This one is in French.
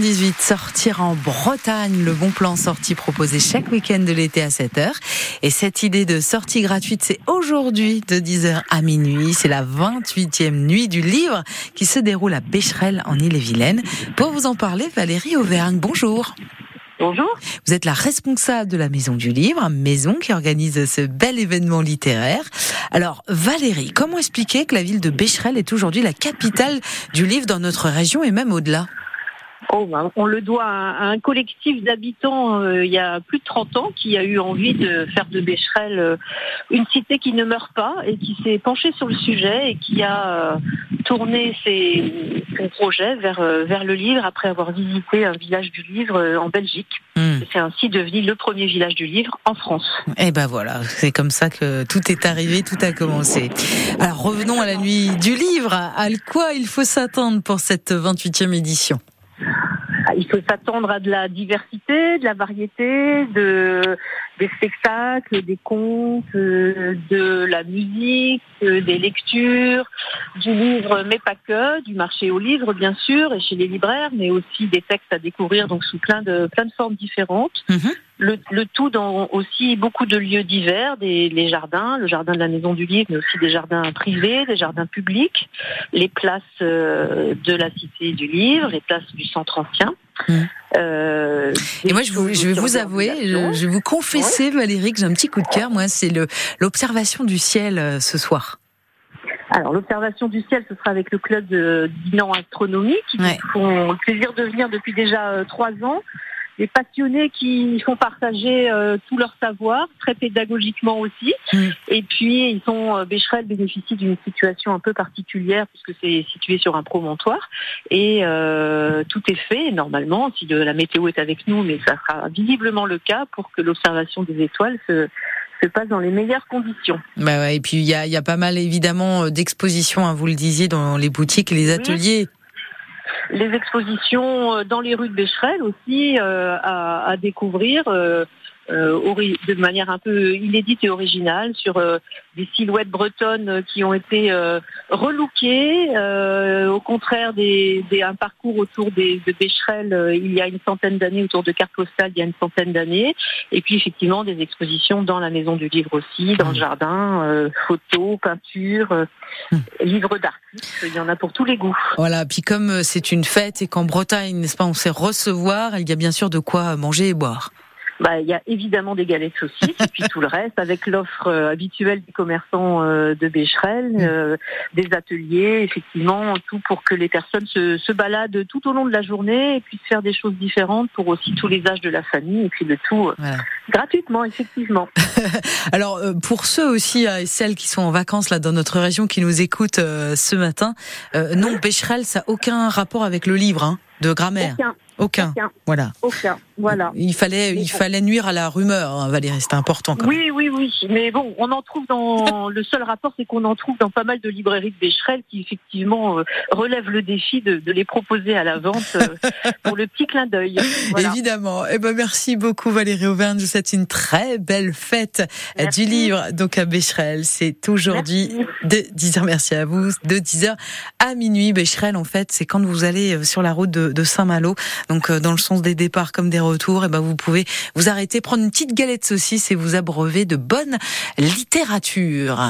7h18, sortir en Bretagne, le bon plan sortie proposé chaque week-end de l'été à 7h. Et cette idée de sortie gratuite, c'est aujourd'hui de 10h à minuit. C'est la 28e nuit du livre qui se déroule à Bécherel en Ille-et-Vilaine. Pour vous en parler, Valérie Auvergne, bonjour. Bonjour. Vous êtes la responsable de la Maison du Livre, maison qui organise ce bel événement littéraire. Alors, Valérie, comment expliquer que la ville de Bécherel est aujourd'hui la capitale du livre dans notre région et même au-delà? Oh, ben, on le doit à un collectif d'habitants euh, il y a plus de 30 ans qui a eu envie de faire de Bécherel euh, une cité qui ne meurt pas et qui s'est penché sur le sujet et qui a euh, tourné ses, son projet vers, vers le livre après avoir visité un village du livre en Belgique. Hmm. C'est ainsi devenu le premier village du livre en France. Et eh ben voilà, c'est comme ça que tout est arrivé, tout a commencé. Alors revenons à la nuit du livre. À quoi il faut s'attendre pour cette 28e édition? Il faut s'attendre à de la diversité, de la variété, de, des spectacles, des contes, euh, de la musique, euh, des lectures, du livre, mais pas que, du marché aux livres bien sûr, et chez les libraires, mais aussi des textes à découvrir donc sous plein de plein de formes différentes. Mhm. Le, le, tout dans aussi beaucoup de lieux divers, des les jardins, le jardin de la Maison du Livre, mais aussi des jardins privés, des jardins publics, les places euh, de la Cité du Livre, les places du Centre Ancien. Mmh. Euh, et moi, je, je vais vous avouer, je, vais vous confesser, Valérie, que j'ai un petit coup de cœur. Moi, c'est l'observation du ciel euh, ce soir. Alors l'observation du ciel, ce sera avec le club de Dinan Astronomie qui font le plaisir de venir depuis déjà euh, trois ans des passionnés qui font partager euh, tout leur savoir, très pédagogiquement aussi. Mm. Et puis, ils sont, euh, Bécherel bénéficie d'une situation un peu particulière puisque c'est situé sur un promontoire. Et euh, tout est fait, normalement, si de, la météo est avec nous, mais ça sera visiblement le cas pour que l'observation des étoiles se, se passe dans les meilleures conditions. Bah ouais, et puis il y a, y a, pas mal évidemment d'expositions, hein, vous le disiez, dans les boutiques et les ateliers les expositions euh, dans les rues de Bécherel aussi euh, à, découvrir. Euh, de manière un peu inédite et originale sur des silhouettes bretonnes qui ont été relookées, au contraire des, un parcours autour des, de Bécherel il y a une centaine d'années, autour de cartes postales il y a une centaine d'années, et puis effectivement des expositions dans la maison du livre aussi, dans le jardin, photos, peintures, livres d'art. Il y en a pour tous les goûts. Voilà, puis comme c'est c'est une fête et qu'en Bretagne, n'est-ce pas, on sait recevoir, il y a bien sûr de quoi manger et boire. Bah, il y a évidemment des galettes aussi, et puis tout le reste, avec l'offre euh, habituelle des commerçants euh, de Bécherel, mm. euh, des ateliers, effectivement, tout pour que les personnes se, se, baladent tout au long de la journée et puissent faire des choses différentes pour aussi tous les âges de la famille, et puis le tout gratuitement, effectivement. Alors, pour ceux aussi et celles qui sont en vacances là dans notre région, qui nous écoutent ce matin, non, Bécherel, ça n'a aucun rapport avec le livre hein, de grammaire. Aucun. Voilà. Aucun. Voilà. Il fallait, il fallait nuire à la rumeur, hein, Valérie. C'était important. Quand oui, oui, oui. Mais bon, on en trouve dans le seul rapport, c'est qu'on en trouve dans pas mal de librairies de Bécherel qui effectivement euh, relèvent le défi de, les proposer à la vente euh, pour le petit clin d'œil. Évidemment. Eh ben merci beaucoup Valérie Auvergne. Je vous souhaite une très belle fête du livre. Donc à Bécherel, c'est aujourd'hui de 10h. Merci à vous. De 10h à minuit. Bécherel, en fait, c'est quand vous allez euh, sur la route de, de Saint-Malo donc euh, dans le sens des départs comme des et eh ben vous pouvez vous arrêter, prendre une petite galette saucisse et vous abreuver de bonne littérature.